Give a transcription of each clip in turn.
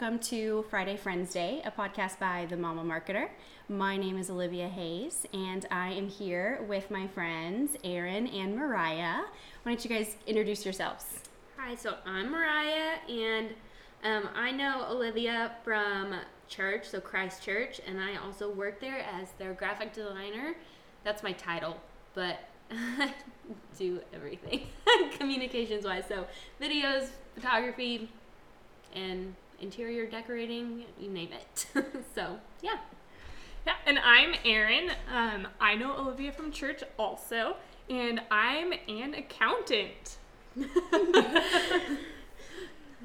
welcome to Friday Friends Day, a podcast by the Mama Marketer. My name is Olivia Hayes, and I am here with my friends Erin and Mariah. Why don't you guys introduce yourselves? Hi, so I'm Mariah, and um, I know Olivia from church, so Christ Church, and I also work there as their graphic designer. That's my title, but I do everything communications wise. So videos, photography, and interior decorating, you name it. so yeah. Yeah, and I'm Erin. Um, I know Olivia from church also, and I'm an accountant.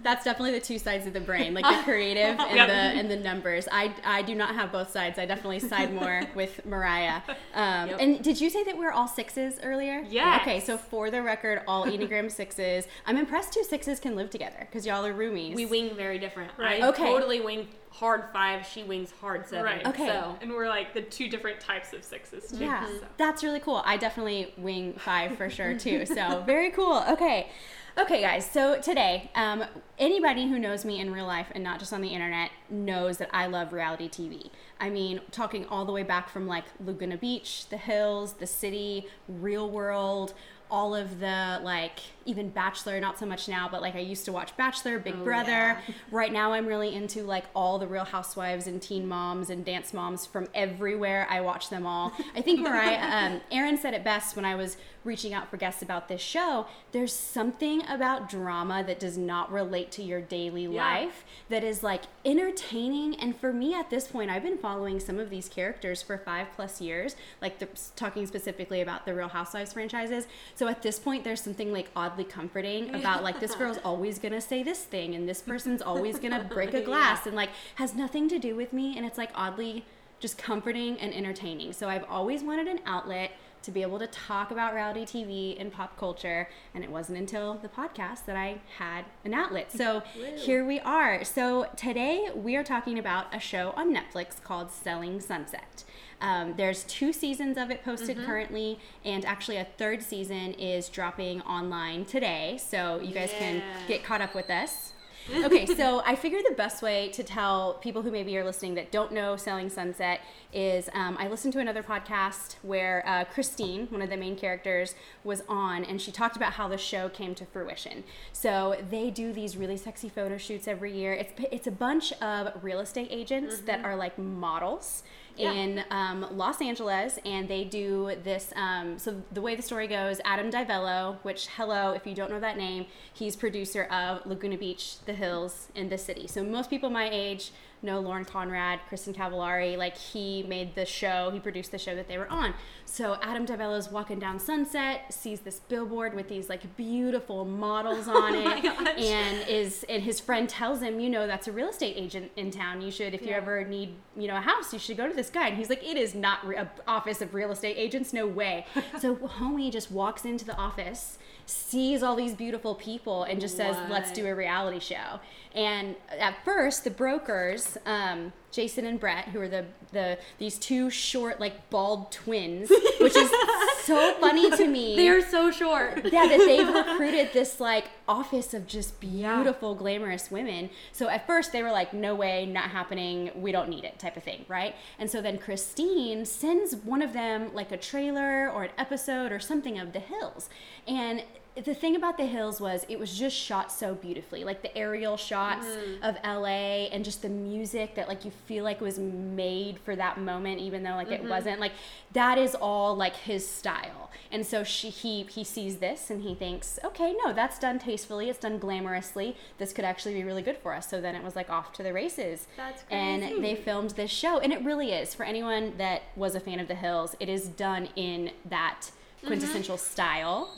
That's definitely the two sides of the brain, like the creative and Yep. the and the numbers. I, I do not have both sides. I definitely side more with Mariah. Um, Yep. And did you say that we're all sixes earlier? Yeah. Okay, so for the record, all Enneagram sixes. I'm impressed two sixes can live together because y'all are roomies. We wing very different. Right. I Okay. totally wing hard five, she wings hard seven. Right. Okay. So And we're like the two different types of sixes too. Yeah, so. that's really cool. I definitely wing five for sure too. So very cool. Okay. Okay, guys. So today, um, anybody who knows me in real life and not just on the internet knows that I love reality TV. I mean, talking all the way back from like Laguna Beach, The Hills, The City, Real World, all of the like even Bachelor, not so much now, but like I used to watch Bachelor, Big Oh, Brother. yeah. Right now, I'm really into like all the Real Housewives and Teen Moms and Dance Moms from everywhere. I watch them all. I think Mariah, um, Erin said it best when I was reaching out for guests about this show. There's something about drama that does not relate to your daily Yeah. life that is like entertaining. And for me at this point, I've been following some of these characters for five plus years, like the, talking specifically about the Real Housewives franchises. So at this point, there's something like oddly comforting about like this girl's always gonna say this thing and this person's always gonna break a glass and like has nothing to do with me. And it's like oddly just comforting and entertaining. So I've always wanted an outlet to be able to talk about reality TV and pop culture. And it wasn't until the podcast that I had an outlet. So here we are. So today we are talking about a show on Netflix called Selling Sunset. Um, there's two seasons of it posted currently, and actually a third season is dropping online today. So you guys can get caught up with us. okay, so I figure the best way to tell people who maybe are listening that don't know Selling Sunset is um, I listened to another podcast where uh, Christine, one of the main characters, was on and she talked about how the show came to fruition. So they do these really sexy photo shoots every year. It's, it's a bunch of real estate agents that are like models in um, Los Angeles, and they do this. Um, so the way the story goes, Adam DiVello, which hello, if you don't know that name, he's producer of Laguna Beach, The Hills, and The City. So most people my age know Lauren Conrad, Kristin Cavallari. Like he made the show, he produced the show that they were on. So Adam DiVello's walking down Sunset, sees this billboard with these like beautiful models oh on it, gosh. and is and his friend tells him, you know, that's a real estate agent in town. You should, if you ever need, you know, a house, you should go to this guy. And he's like, it is not re- a office of real estate agents, no way. so homie just walks into the office, sees all these beautiful people, and just says, let's do a reality show. And at first, the brokers, um, Jason and Brett, who are the the these two short, like bald twins, which is so funny to me. They are so short. yeah, that they've recruited this like office of just beautiful, glamorous women. So at first they were like, no way, not happening, we don't need it, type of thing, right? And so then Christine sends one of them like a trailer or an episode or something of The Hills. And the thing about the hills was it was just shot so beautifully like the aerial shots mm. of la and just the music that like you feel like was made for that moment even though like it mm-hmm. wasn't like that is all like his style. And so she he he sees this and he thinks okay no that's done tastefully it's done glamorously this could actually be really good for us. So then it was like off to the races. That's and they filmed this show and it really is. For anyone that was a fan of the hills it is done in that mm-hmm. quintessential style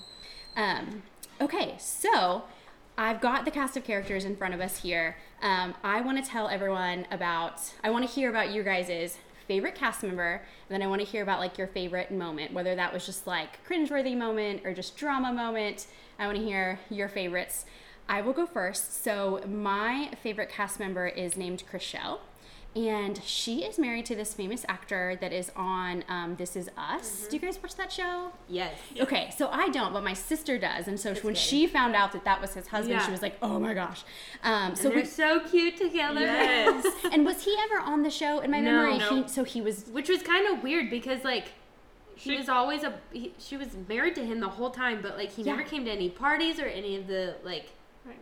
um, okay, so I've got the cast of characters in front of us here. Um, I want to tell everyone about, I want to hear about you guys' favorite cast member, and then I want to hear about like your favorite moment, whether that was just like cringeworthy moment or just drama moment. I want to hear your favorites. I will go first. So my favorite cast member is named Chrishell. And she is married to this famous actor that is on um, This Is Us. Do you guys watch that show? Yes. Okay, so I don't, but my sister does, and so when good. she found out that that was his husband, Yeah. she was like, "Oh my gosh!" Um, so They're we, so cute together. Yes. and was he ever on the show? In my No. memory, No. he so he was. Which was kind of weird because like he She- was always a he, she was married to him the whole time, but like he Yeah. never came to any parties or any of the like Right.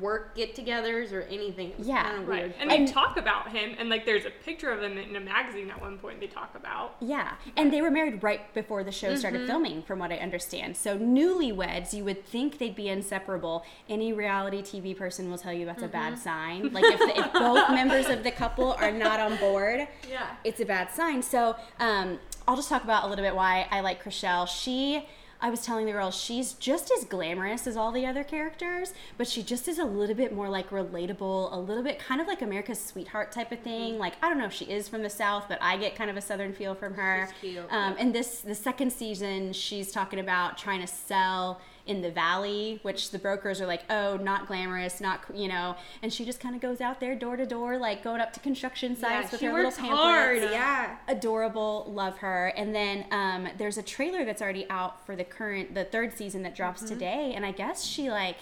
Work get-togethers or anything. It was Yeah. kinda Right. weird. And And- they talk about him, and like there's a picture of him in a magazine at one point they talk about. Yeah, and they were married right before the show started filming, from what I understand. So newlyweds, you would think they'd be inseparable. Any reality TV person will tell you that's a bad sign. Like if, the, if both members of the couple are not on board, Yeah. it's a bad sign. So um, I'll just talk about a little bit why I like Chrishell. She, I was telling the girls, she's just as glamorous as all the other characters, but she just is a little bit more like relatable, a little bit kind of like America's sweetheart type of thing. Like I don't know if she is from the South, but I get kind of a Southern feel from her. She's cute. Um, and this, the second season, she's talking about trying to sell in the valley, which the brokers are like, oh, not glamorous, not you know, and she just kind of goes out there door to door, like going up to construction yeah, sites with she her little works pamphlets hard. Yeah. adorable love her and then um, there's a trailer that's already out for the current the third season that drops Mm-hmm. today and i guess she like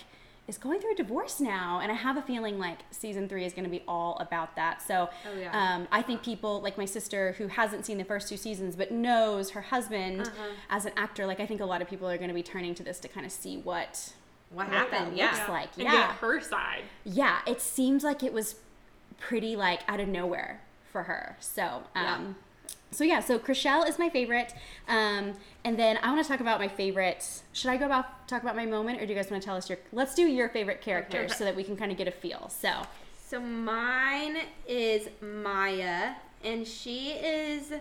is going through a divorce now and i have a feeling like season three is going to be all about that so Oh, yeah. um, i think people like my sister who hasn't seen the first two seasons but knows her husband Uh-huh. as an actor like i think a lot of people are going to be turning to this to kind of see what What happened? looks like And yeah her side. yeah it seems like it was pretty like out of nowhere for her so Yeah. So yeah so Chrishell is my favorite um and then i want to talk about my favorite should i go about talk about my moment or do you guys want to tell us your let's do your favorite character Okay. so that we can kind of get a feel so So mine is Maya, and she is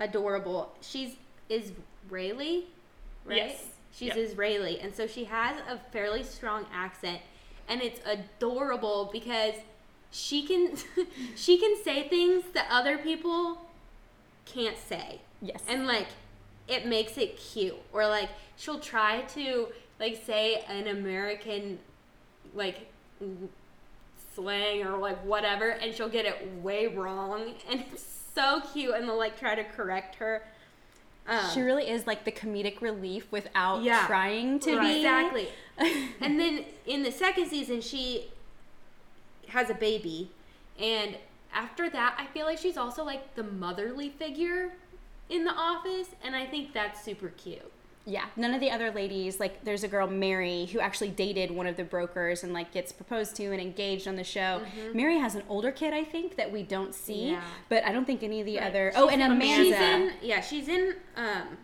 adorable. She's Israeli, right? Yes. She's Yep. Israeli, and so she has a fairly strong accent, and it's adorable because she can she can say things that other people can't say. Yes. And like it makes it cute. Or like she'll try to like say an american like slang or like whatever and she'll get it way wrong. And it's so cute. And they'll like try to correct her. Um, she really is like the comedic relief without Yeah. trying to Right. be exactly. And then in the second season she has a baby and after that i feel like she's also like the motherly figure in the office and i think that's super cute Yeah, none of the other ladies, like there's a girl, Mary, who actually dated one of the brokers and like gets proposed to and engaged on the show. Mary has an older kid, I think, that we don't see, Yeah. but I don't think any of the Right. other. Oh, and She's Amanda. She's in yeah, she's in um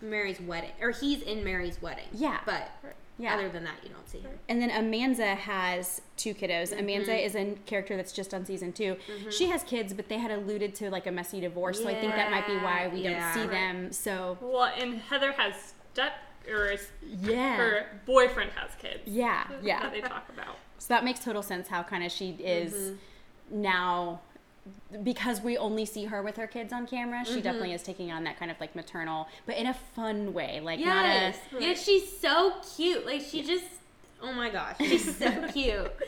Mary's wedding or he's in Mary's wedding. Yeah. But Yeah. other than that you don't see her. And then Amanda has two kiddos. Amanda Mm-hmm. is a character that's just on season 2 She has kids, but they had alluded to like a messy divorce, so I think that might be why we Yeah. don't see them. So Well, and Heather has step or yeah, her boyfriend has kids. yeah, yeah. That they talk about. So that makes total sense how kind of she is Mm-hmm. now because we only see her with her kids on camera. Mm-hmm. She definitely is taking on that kind of like maternal, but in a fun way, like Yes. not Yeah, she's so cute. Like she just oh my gosh, she's so cute.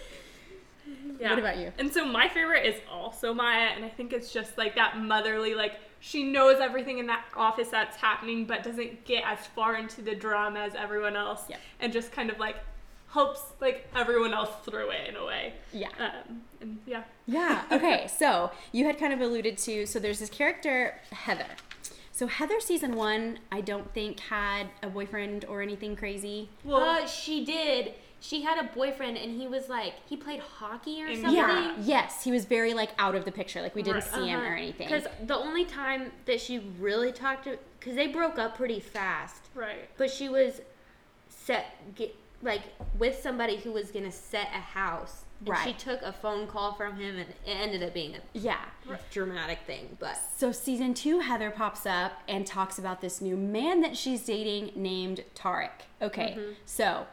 Yeah. What about you? And so my favorite is also Maya, and I think it's just like that motherly, like she knows everything in that office that's happening, but doesn't get as far into the drama as everyone else, Yep. and just kind of like helps like everyone else through it in a way. yeah. Um, and yeah, Yeah. Okay. So you had kind of alluded to. So there's this character Heather. So Heather season one, I don't think had a boyfriend or anything crazy. well, uh, she did. She had a boyfriend and he was like he played hockey or something. Yeah. Yes, he was very like out of the picture. Like we didn't Right. see him or anything. Because the only time that she really talked to, because they broke up pretty fast, right. but she was set get like with somebody who was gonna set a house. And she took a phone call from him, and it ended up being a Yeah. dramatic thing. But So season two, Heather pops up and talks about this new man that she's dating named Tarek. Okay, mm-hmm. so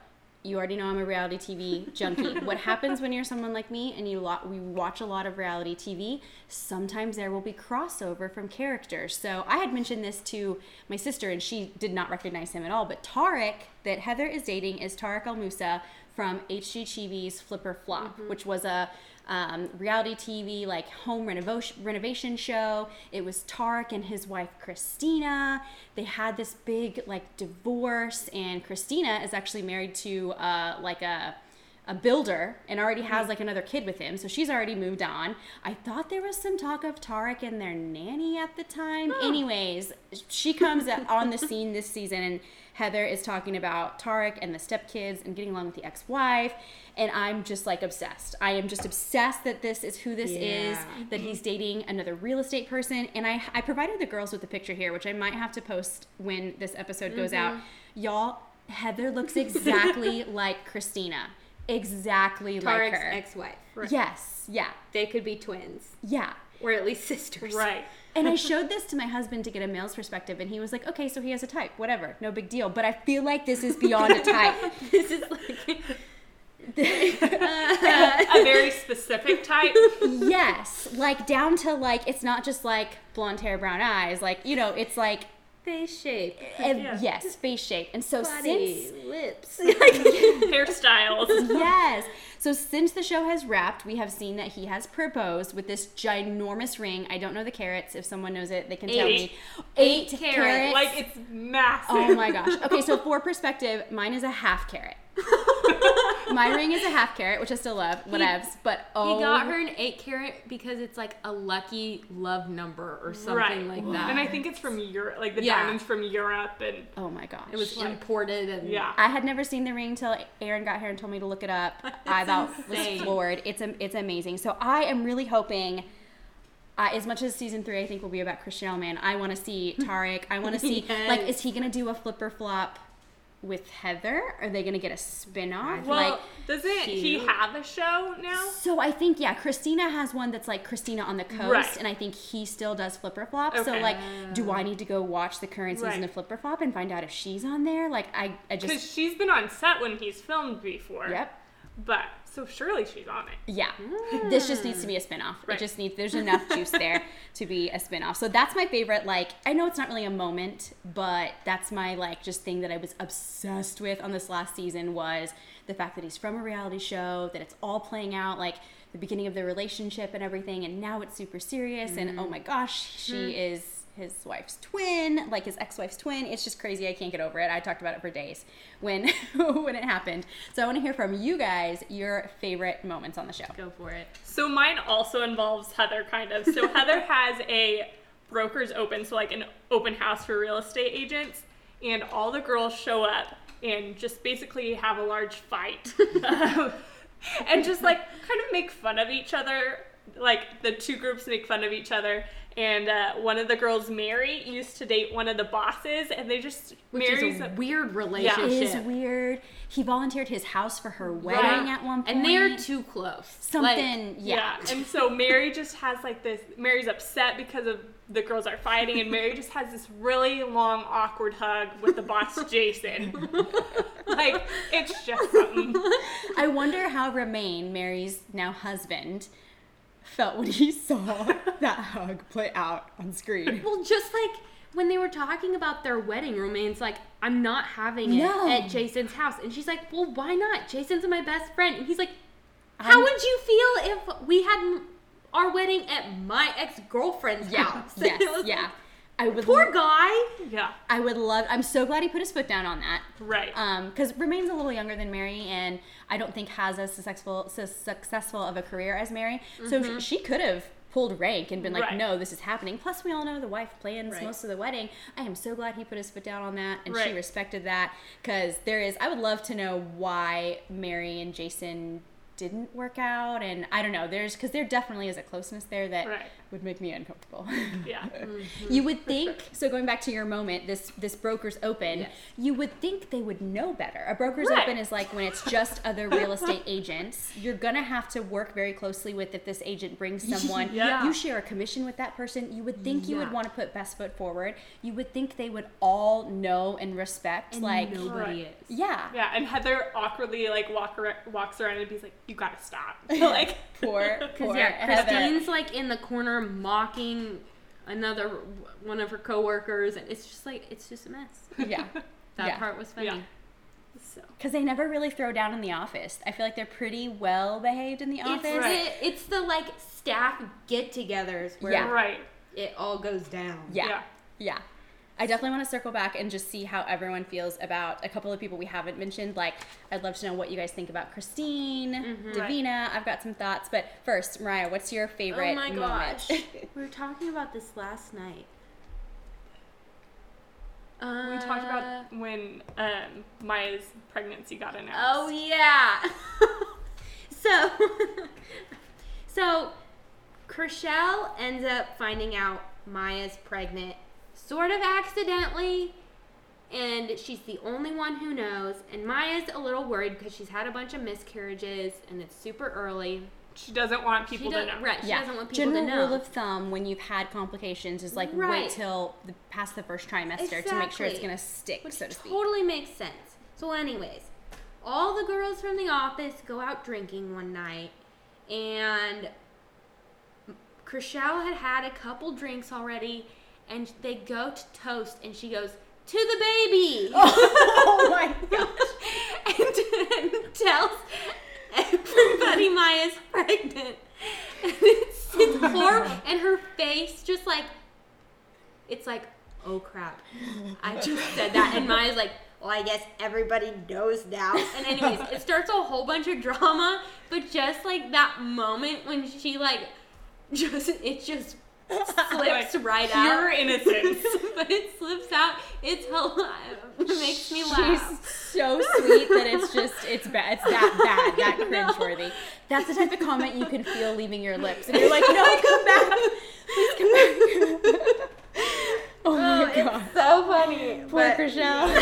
you already know I'm a reality TV junkie. what happens when you're someone like me and you lot we watch a lot of reality TV? Sometimes there will be crossover from characters. So I had mentioned this to my sister and she did not recognize him at all. But Tarek that Heather is dating is Tarek El Moussa from HGTV's Flip or Flop, mm-hmm. which was a um, reality TV, like home renovation renovation show. It was Tarek and his wife Christina. They had this big like divorce, and Christina is actually married to uh, like a a builder and already has mm-hmm. like another kid with him, so she's already moved on. I thought there was some talk of Tarek and their nanny at the time. Anyways, she comes on the scene this season, and Heather is talking about Tarek and the stepkids and getting along with the ex-wife, and I'm just like obsessed. I am just obsessed that this is who this is, that he's dating another real estate person, and I I provided the girls with the picture here, which I might have to post when this episode goes mm-hmm. out. Y'all, Heather looks exactly like Christina. Exactly like her. ex-wife. Yes, yeah, They could be twins, yeah. or at least sisters. Right. And I showed this to my husband to get a male's perspective, and he was like, okay, so he has a type, whatever, no big deal. But I feel like this is beyond a type. This is like A very specific type. yes, like down to like, it's not just like blonde hair, brown eyes. Like, you know, it's like, face shape, ev- Yeah. yes, face shape. And so body, since lips. Hairstyles. yes. So since the show has wrapped, we have seen that he has proposed with this ginormous ring. I don't know the carats. If someone knows it, they can tell me. Eight, Eight carats. carats. Like it's massive. Oh my gosh. Okay, so for perspective, mine is a half carat. My ring is a half carat, which I still love, whatevs. But oh, He got her an eight carat because it's like a lucky love number or something right. like that. And I think it's from Europe, like the Yeah. diamonds from Europe, and Oh my gosh. it was imported and yeah. I had never seen the ring until Erin got here and told me to look it up. I thought was floored. It's am- it's amazing. So I am really hoping. Uh, as much as season three, I think will be about Christian Allman. I want to see Tarek. I want to see like, is he gonna do a Flip or Flop with Heather? Are they gonna get a spin off? Well, like, doesn't he cute. have a show now? So I think yeah, Christina has one that's like Christina on the coast, Right. and I think he still does Flip or Flop. So like, do I need to go watch the current season Right. of Flip or Flop and find out if she's on there? Like I, I just Because she's been on set when he's filmed before. yep. But so surely she's on it. Yeah, hmm. this just needs to be a spin-off. Right. It just needs there's enough juice there to be a spin-off. So that's my favorite like I know it's not really a moment, but that's my like just thing that I was obsessed with on this last season was the fact that he's from a reality show, that it's all playing out like the beginning of their relationship and everything and now it's super serious and oh mm-hmm. my gosh, she mm-hmm. is his wife's twin, like his ex-wife's twin. It's just crazy. I can't get over it. I talked about it for days when when it happened. So I want to hear from you guys your favorite moments on the show. go for it. So mine also involves Heather, kind of. So Heather has a brokers open, so like an open house for real estate agents, and all the girls show up and just basically have a large fight, Um, and just like kind of make fun of each other. Like the two groups make fun of each other. And uh, one of the girls, Mary, used to date one of the bosses, and they just Which Mary's is a weird relationship. yeah. It is weird. He volunteered his house for her wedding Right. at one. And they're too close. something. Yeah. yeah. And so Mary just has like this Mary's upset because of the girls are fighting and Mary just has this really long awkward hug with the boss Jason. like it's just something. I wonder how Romain, Mary's now husband, felt when he saw that hug play out on screen. Well, just like when they were talking about their wedding romance, like I'm not having it No. at Jason's house, and she's like, "Well, why not? Jason's my best friend." And he's like, "How I'm- would you feel if we had our wedding at my ex girlfriend's Yeah. house?" yes. Yeah. like, I would. Poor guy. Yeah. I would love. I'm so glad he put his foot down on that. Right. Um, because Romain's a little younger than Mary, and I don't think has as successful su- successful of a career as Mary. So sh- she could have pulled rank and been like, Right. "No, this is happening." Plus, we all know the wife plans Right. most of the wedding. I am so glad he put his foot down on that, and she respected that. Because there is, I would love to know why Mary and Jason didn't work out, and I don't know. There's because there definitely is a closeness there that Right. Would make me uncomfortable. Yeah. Mm-hmm. You would think so. Going back to your moment, this this broker's open. Yes. You would think they would know better. A broker's Right. open is like when it's just other real estate agents. You're gonna have to work very closely with if this agent brings someone. Yeah. You share a commission with that person. You would think you would want to put best foot forward. You would think they would all know and respect. And like nobody Right. is. yeah, Yeah. And Heather awkwardly like walk ar- walks around and be like, You gotta stop. like poor Because poor yeah, Heather. Christine's like in the corner mocking another one of her coworkers, and it's just like it's just a mess. Yeah, That Yeah. part was funny. Yeah. So Because they never really throw down in the office. I feel like they're pretty well behaved in the it's office. the it's the like staff get-togethers where Yeah. Right. it all goes down. Yeah. Yeah. Yeah. I definitely want to circle back and just see how everyone feels about a couple of people we haven't mentioned. Like, I'd love to know what you guys think about Christine, Mm-hmm. Davina. I've got some thoughts. But first, Mariah, what's your favorite Oh my moment? gosh. we were talking about this last night. Uh, We talked about when um, Maya's pregnancy got announced. Oh yeah. so so Chrishell ends up finding out Maya's pregnant sort of accidentally and she's the only one who knows and Maya's a little worried because she's had a bunch of miscarriages and it's super early. She doesn't want people to know. Right, she yeah. doesn't want people General to know. rule of thumb when you've had complications is like Right. wait till the, past the first trimester to make sure it's going to stick, Which so to speak. totally makes sense. So, anyways, all the girls from the office go out drinking one night, and Chrishell had had a couple drinks already, and they go to toast, and she goes, To the baby! oh my gosh. and, and tells everybody Maya's pregnant. And it's, it's horrible. And her face just like, it's like, oh crap. I just said that. And Maya's like, well, I guess everybody knows now. And anyways, it starts a whole bunch of drama, but just like that moment when she like, just, it just slips right Pure out. innocence. but it slips out. It's. It makes me laugh. She's so sweet that it's just it's bad. It's that bad, that cringeworthy. That's the type of comment you can feel leaving your lips, and you're like, no, come back, please come back. oh my oh, god, so funny. poor but- Chrishell.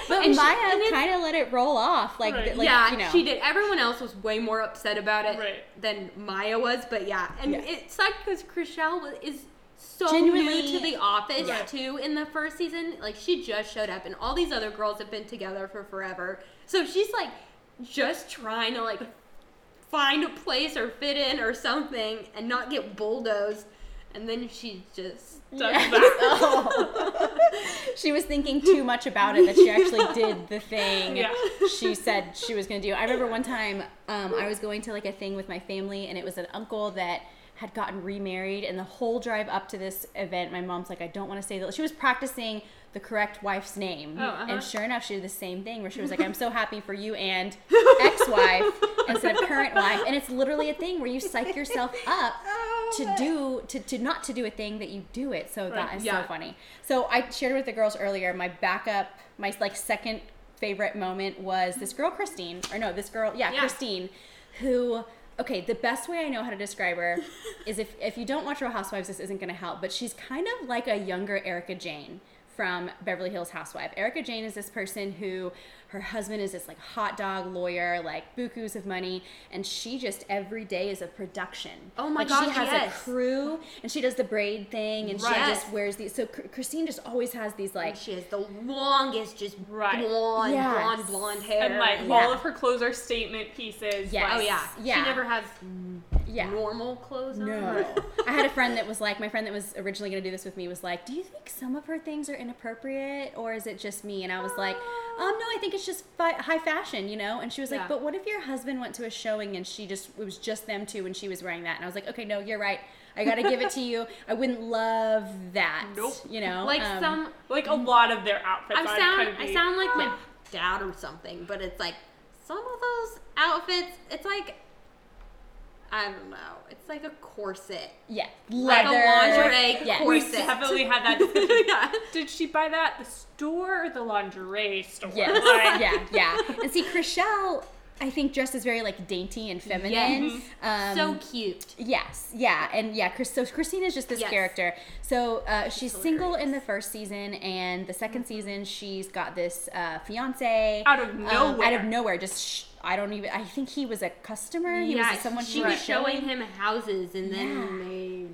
but And she- Maya kind of let it roll off, like, Right. like yeah, you know. she did. Everyone else was way more upset about it Right. than Maya was, but yeah, and Yeah. it sucked because Chrishell was, is so Genuinely- new to the office Yeah. too. In the first season, like she just showed up, and all these other girls have been together for forever. So she's like just trying to like find a place or fit in or something, and not get bulldozed. And then she just Does that. Oh. she was thinking too much about it that she actually did the thing Yeah. she said she was going to do. I remember one time um, I was going to like a thing with my family, and it was an uncle that had gotten remarried, and the whole drive up to this event, my mom's like, I don't want to say that. She was practicing the correct wife's name, Oh, uh-huh. and sure enough, she did the same thing where she was like, I'm so happy for you and ex-wife instead of current wife, and it's literally a thing where you psych yourself up to do to, to not to do a thing that you do it so that Right. is Yeah. so funny so i shared with the girls earlier my backup my like second favorite moment was this girl christine or no this girl yeah, Yeah. christine who okay the best way i know how to describe her is if if you don't watch real housewives this isn't going to help but she's kind of like a younger erika jayne from Beverly Hills Housewife. Erika Jayne is this person who her husband is this like hot dog lawyer, like bukus of money, and she just every day is a production. Oh my like, gosh, she has yes. a crew and she does the braid thing and Right. she just wears these. So Chr- Christine just always has these like she has the longest, just Right. blonde, Yes. blonde, blonde hair. And like Yeah. all of her clothes are statement pieces. Yes. oh yeah, Yeah. she never has yeah. normal clothes on. No. I had a friend that was like, my friend that was originally going to do this with me was like, Do you think some of her things are inappropriate or is it just me? And I was like, Um, no, I think it's just fi- high fashion, you know? And she was like, Yeah. But what if your husband went to a showing and she just, it was just them two and she was wearing that? And I was like, Okay, no, you're right. I got to give it to you. I wouldn't love that. Nope. You know? Like Um, some, Like a lot of their outfits. I sound, kind of I sound like my dad or something, but it's like some of those outfits. It's like, I don't know. It's like a corset, Yeah. like a lingerie Yeah. We definitely had that discussion. yeah. Did she buy that at the store or the lingerie store? Yes. Like, yeah, yeah. And see, Chrishell, I think dresses very like dainty and feminine. Yes. Um, so cute. Yes, yeah, and yeah. Chris, so Christine is just this Yes. character. So uh, she's single in the first season, and the second season she's got this uh, fiance Out of um, nowhere. out of nowhere. Just sh- I don't even. I think he was a customer. He yeah, was someone she was showing him houses, and then Yeah. they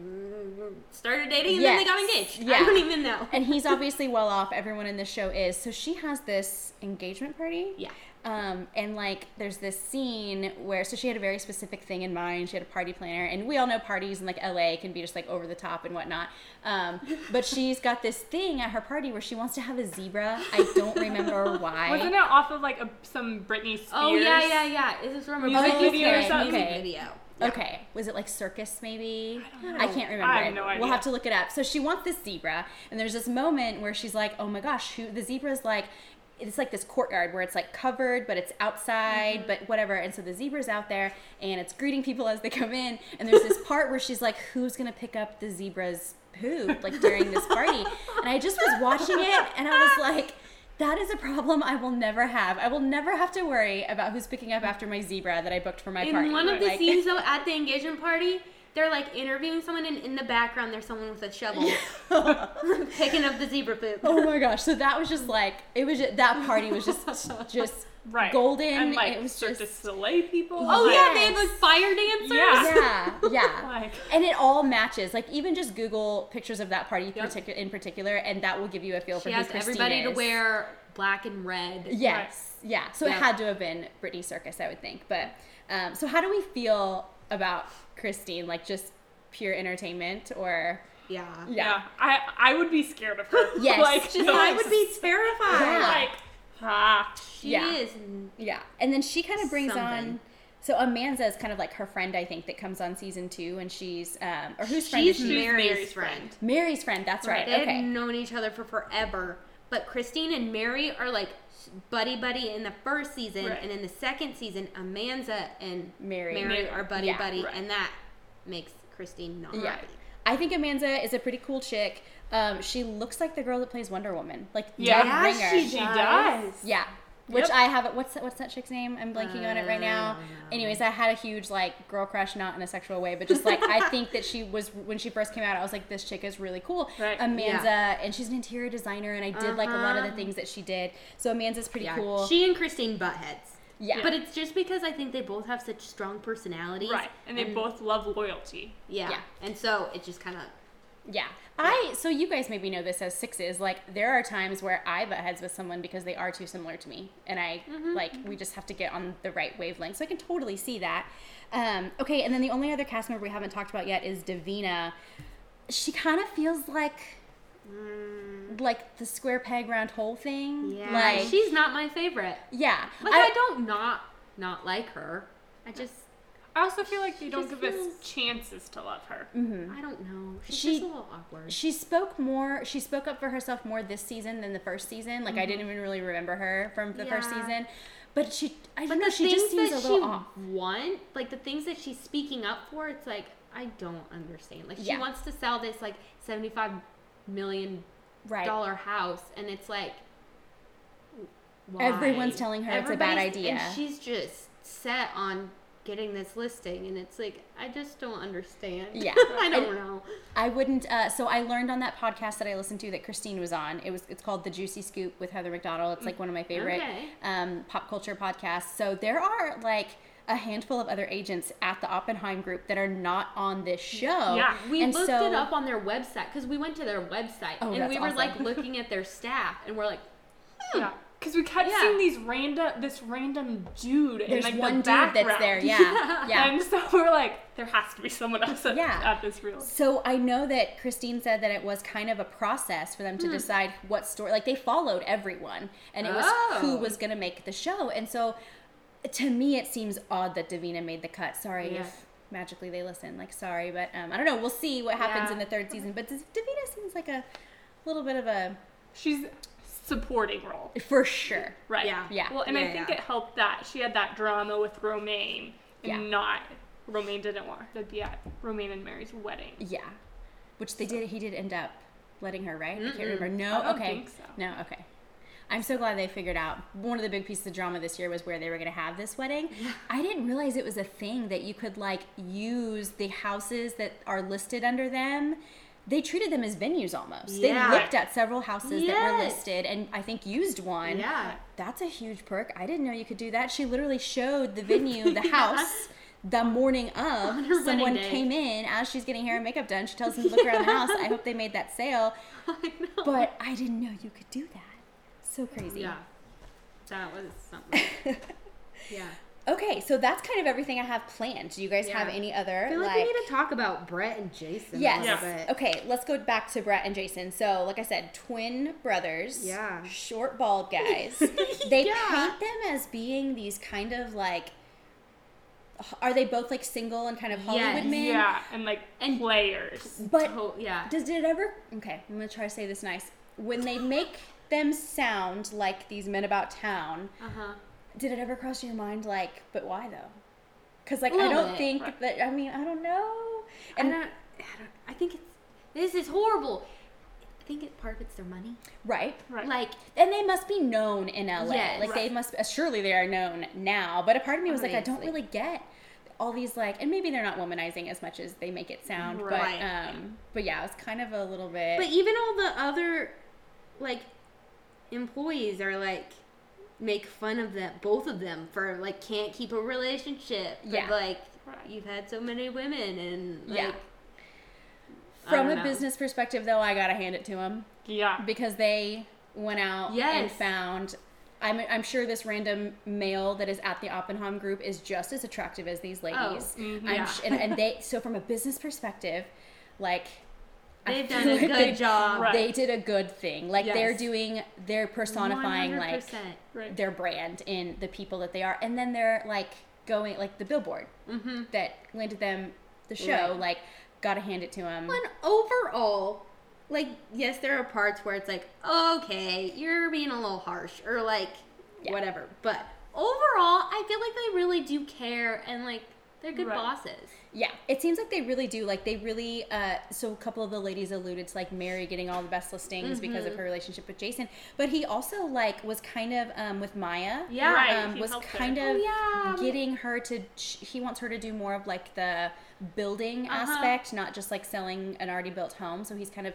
started dating, and then they got engaged. Yeah. I don't even know. and he's obviously well off. Everyone in the show is. So she has this engagement party. yeah, Um, and like, there's this scene where, so she had a very specific thing in mind. She had a party planner, and we all know parties in like LA can be just like over the top and whatnot. Um, but she's got this thing at her party where she wants to have a zebra. I don't remember why. Wasn't it off of like a, some Britney Spears? Oh yeah, yeah, yeah. Is this from a Music Britney video or something? Okay. video? Okay, was it like circus maybe? I don't I can't remember. I have it. no We'll have to look it up. So she wants this zebra, and there's this moment where she's like, "Oh my gosh, who?" The zebra's like, it's like this courtyard where it's like covered, but it's outside, Mm-hmm. but whatever. And so the zebra's out there, and it's greeting people as they come in. And there's this part where she's like, "Who's gonna pick up the zebra's poop?" Like during this party, and I just was watching it, and I was like. That is a problem I will never have. I will never have to worry about who's picking up after my zebra that I booked for my In party. one of the Like- scenes though, at the engagement party, they're like interviewing someone, and in the background, there's someone with a shovel picking up the zebra poop. Oh my gosh! So that was just like it was. Just, that party was just just Right. golden. And like it was Cirque just du Soleil people. Oh like, yeah, they had like fire dancers. Yeah. yeah, yeah. Like, And it all matches. Like even just Google pictures of that party Yep. particu- in particular, and that will give you a feel for She who asked Christine everybody to wear black and red. Yes, yeah. So it had to have been Britney Circus, I would think. But um, so how do we feel about Christine? Like just pure entertainment, or Yeah. yeah. I I would be scared of her. Yes. like Just, no, I would be terrified. Yeah. like ah. She Yeah. is. Yeah, and then she kind of brings on. So Amanda is kind of like her friend, I think, that comes on season two, and she's um, or whose friend She's is she? Mary's, Mary's friend. friend. Mary's friend. That's right. They Okay. had known each other for forever. But Christine and Mary are like buddy buddy in the first season, Right. and in the second season, Amanda and Mary. Mary, Mary. are buddy Yeah. buddy, Right. and that makes Christine not Yeah. happy. I think Amanda is a pretty cool chick. Um, she looks like the girl that plays Wonder Woman, like Yeah. Yeah, Ringer. she She does. does. Yeah. Which Yep. I have. What's that, what's that chick's name? I'm blanking on it right now. I. Anyways, I had a huge like girl crush, not in a sexual way, but just like I think that she was when she first came out. I was like, this chick is really cool. Right. Amanda, and she's an interior designer, and I did like a lot of the Uh-huh. things that she did. So Amanda's pretty Yeah. cool. She and Christine butt heads. yeah. But it's just because I think they both have such strong personalities. Right. And they both love loyalty. Yeah. Yeah. And so it just kind of. Yeah. I so you guys maybe know this as sixes. Like there are times where I butt heads with someone because they are too similar to me, and I mm-hmm, like we mm-hmm. just have to get on the right wavelength. So I can totally see that. Um, okay, and then the only other cast member we haven't talked about yet is Davina. She kind of feels like mm. like the square peg round hole thing. Yeah. Like she's not my favorite. yeah. Like I, don't not not like her. I just I also feel like they She don't give feels- us chances to love her. I don't know. She's She- just a little awkward. She spoke more. She spoke up for herself more this season than the first season. Like I didn't even really remember her from the first Mm-hmm. Season, but she. I But don't know. She things just seems that a little she off. want, like the things that she's speaking up for, it's like I don't understand. Like she Yeah. wants to sell this like seventy-five million Right. dollar house, and it's like why? Everyone's telling her it's a bad idea. and she's just set on getting this listing, and it's like I just don't understand. Yeah. I don't know. I wouldn't. Uh, so I learned on that podcast that I listened to that Christine was on. It was. It's called The Juicy Scoop with Heather McDonald. It's like one of my favorite Okay. um, pop culture podcasts. So there are like a handful of other agents at the Oppenheim group that are not on this show. Yeah. We and looked so, it up on their website because we went to their website Oh, and we were like looking at their staff and we're like, Yeah. Because we kept Yeah. seeing these random, this random dude in like one the dude that's background. there. Yeah. Yeah. And so we're like, there has to be someone else at, Yeah. at this real. So I know that Christine said that it was kind of a process for Hmm. them to decide what story. Like they followed everyone, and it was who Oh. was going to make the show. And so, to me, it seems odd that Davina made the cut. Sorry Yeah. if magically they listen. Like sorry, but um, I don't know. We'll see what happens Yeah. in the third season. But Dav- Davina seems like a little bit of a She's supporting role. for sure. Right. Yeah. Yeah. Well, and I think yeah. it helped that she had that drama with Romain and Yeah. not Romain didn't want her to be at Romain and Mary's wedding. Yeah, which they did. He did end up letting her, right? I can't remember. No, I don't okay, think so. no, okay. I'm so glad they figured out. One of the big pieces of drama this year was where they were going to have this wedding. I didn't realize it was a thing that you could like use the houses that are listed under them. They treated them as venues almost. Yeah. They looked at several houses that were listed and I think used one. yeah. That's a huge perk. I didn't know you could do that. She literally showed the venue, the house, the morning of. Someone came in as she's getting hair and makeup done. She tells them to look around the house. I hope they made that sale. I know. But I didn't know you could do that. So crazy. yeah. that was something. yeah. Okay, so that's kind of everything I have planned. Do you guys have any other I feel like, we need to talk about Brett and Jason Yes. a little Yes. bit. Okay, let's go back to Brett and Jason. So, like I said, twin brothers. Yeah. Short, bald guys. they Yeah. paint them as being these kind of like. Are they both like single and kind of Hollywood Yes. men? Yeah, and like And- players. But To- yeah. does did it ever? Okay, I'm gonna try to say this nice. When they make them sound like these men about town, Uh huh. Did it ever cross your mind like, but why though? Because like I don't bit. think that. I mean, I don't know. And And I, don't, I, don't, I think it's this is horrible. I think it part of it's their money. right, Right. Like and they must be known in LA. Yes. like they must. Uh, surely they are known now. But a part of me was like, I don't really get all these like, and maybe they're not womanizing as much as they make it sound. Right. But um, but yeah, it was kind of a little bit. But even all the other like employees are like make fun of them both of them for like can't keep a relationship. but, Yeah. like Right. you've had so many women and like Yeah. From a know. business perspective, though, I gotta hand it to them. Yeah. because they went out and found I'm, I'm sure this random male that is at the Oppenheim group is just as attractive as these ladies. Oh, I'm Oh, Yeah. sh- and, and they so from a business perspective, like I They've done a good they- job. Right. They did a good thing. Like they're doing, they're personifying like 100%. Right. their brand in the people that they are, and then they're like going like the billboard Mm-hmm. that landed them the show. Right. Like, gotta hand it to them. And overall, like yes, there are parts where it's like, okay, you're being a little harsh, or like Yeah. whatever. But overall, I feel like they really do care, and like they're good Right. bosses. Yeah, it seems like they really do. Like they really. Uh, so a couple of the ladies alluded to like Mary getting all the best listings because Mm-hmm. of her relationship with Jason, but he also like was kind of um, with Maya. Yeah. Right. Um, was helped her. kind Oh, of yeah. getting her to. He wants her to do more of like the building Uh-huh. aspect, not just like selling an already built home. So he's kind of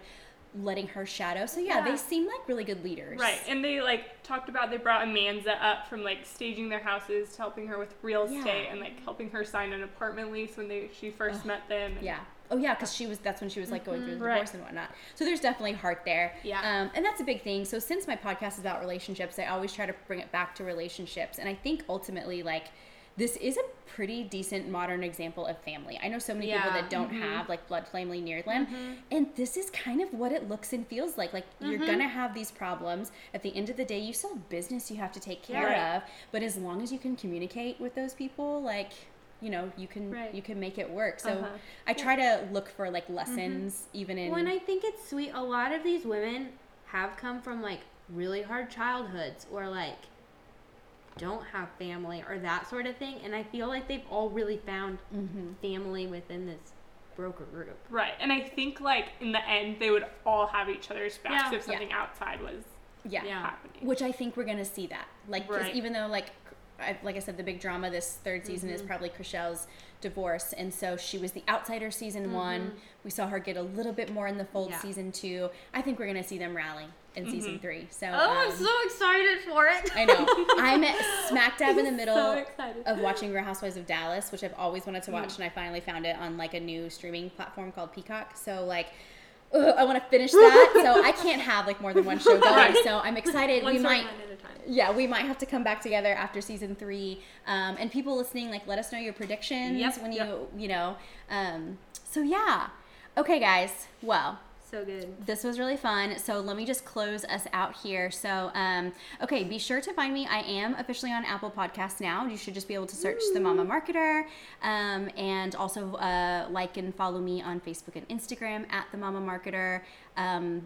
letting her shadow. So yeah, Yeah. they seem like really good leaders. Right, and they like talked about they brought Amanza up from like staging their houses to helping her with real Yeah. estate and like helping her sign an apartment lease when they she first Ugh. met them. and- Yeah. Oh yeah, because she was. That's when she was like going through the Right. divorce and whatnot. So there's definitely heart there. Yeah. Um, and that's a big thing. So since my podcast is about relationships, I always try to bring it back to relationships, and I think ultimately, like, this is a pretty decent modern example of family. I know so many people that don't mm-hmm. have like blood family near them, mm-hmm. and this is kind of what it looks and feels like. Like you're mm-hmm. gonna have these problems. At the end of the day, you still have business you have to take care Right. of, but as long as you can communicate with those people, like. You know, you can Right. you can make it work. So Uh-huh. I try to look for like lessons even in and I think it's sweet. A lot of these women have come from like really hard childhoods or like don't have family or that sort of thing. And I feel like they've all really found Mhm. family within this broker group. Right, and I think like in the end they would all have each other's backs Yeah. if something outside was yeah. Yeah. happening. Which I think we're gonna see that. Like Right. even though like I, like I said, the big drama this third season Mm-hmm. is probably Chrishell's divorce, and so she was the outsider season one. We saw her get a little bit more in the fold Mm-hmm. Yeah. season two. I think we're gonna see them rally in season three. So Oh, I'm um, so excited for it. I know. I'm smack dab in the middle So of watching Real Housewives of Dallas, which I've always wanted to watch, Mm. and I finally found it on like a new streaming platform called Peacock. So like, I want to finish that. so I can't have like more than one show going. Right. So I'm excited. One we might. at a time. Yeah, we might have to come back together after season three. Um, and people listening, like, let us know your predictions Yep, when you, yep. you know. Um, so yeah. Okay, guys. Well, So good. this was really fun. So let me just close us out here. So, um, okay, be sure to find me. I am officially on Apple Podcasts now. You should just be able to search the Mama Marketer, um, and also uh, like and follow me on Facebook and Instagram at the Mama Marketer. Um,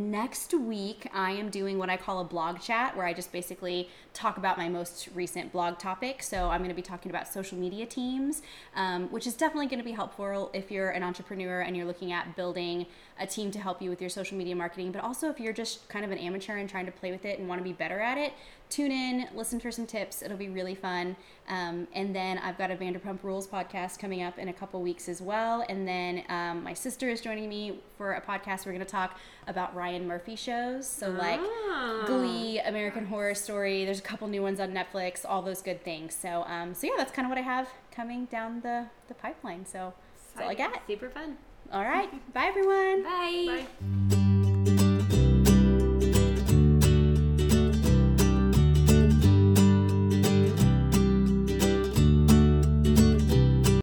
next week i am doing what i call a blog chat where i just basically talk about my most recent blog topic. So i'm going to be talking about social media teams um, which is definitely going to be helpful if you're an entrepreneur and you're looking at building a team to help you with your social media marketing but also if you're just kind of an amateur and trying to play with it and want to be better at it tune in listen for some tips. It'll be really fun. Um, and then i've got a vanderpump rules podcast coming up in a couple weeks as well. And then um, my sister is joining me for a podcast. We're going to talk about ryan murphy shows. So like Ah. glee american horror story there's a couple new ones on netflix all those good things. So um, so yeah that's kind of what i have coming down the the pipeline. So that's all i got. Super fun. all right. Bye everyone. Bye. Bye.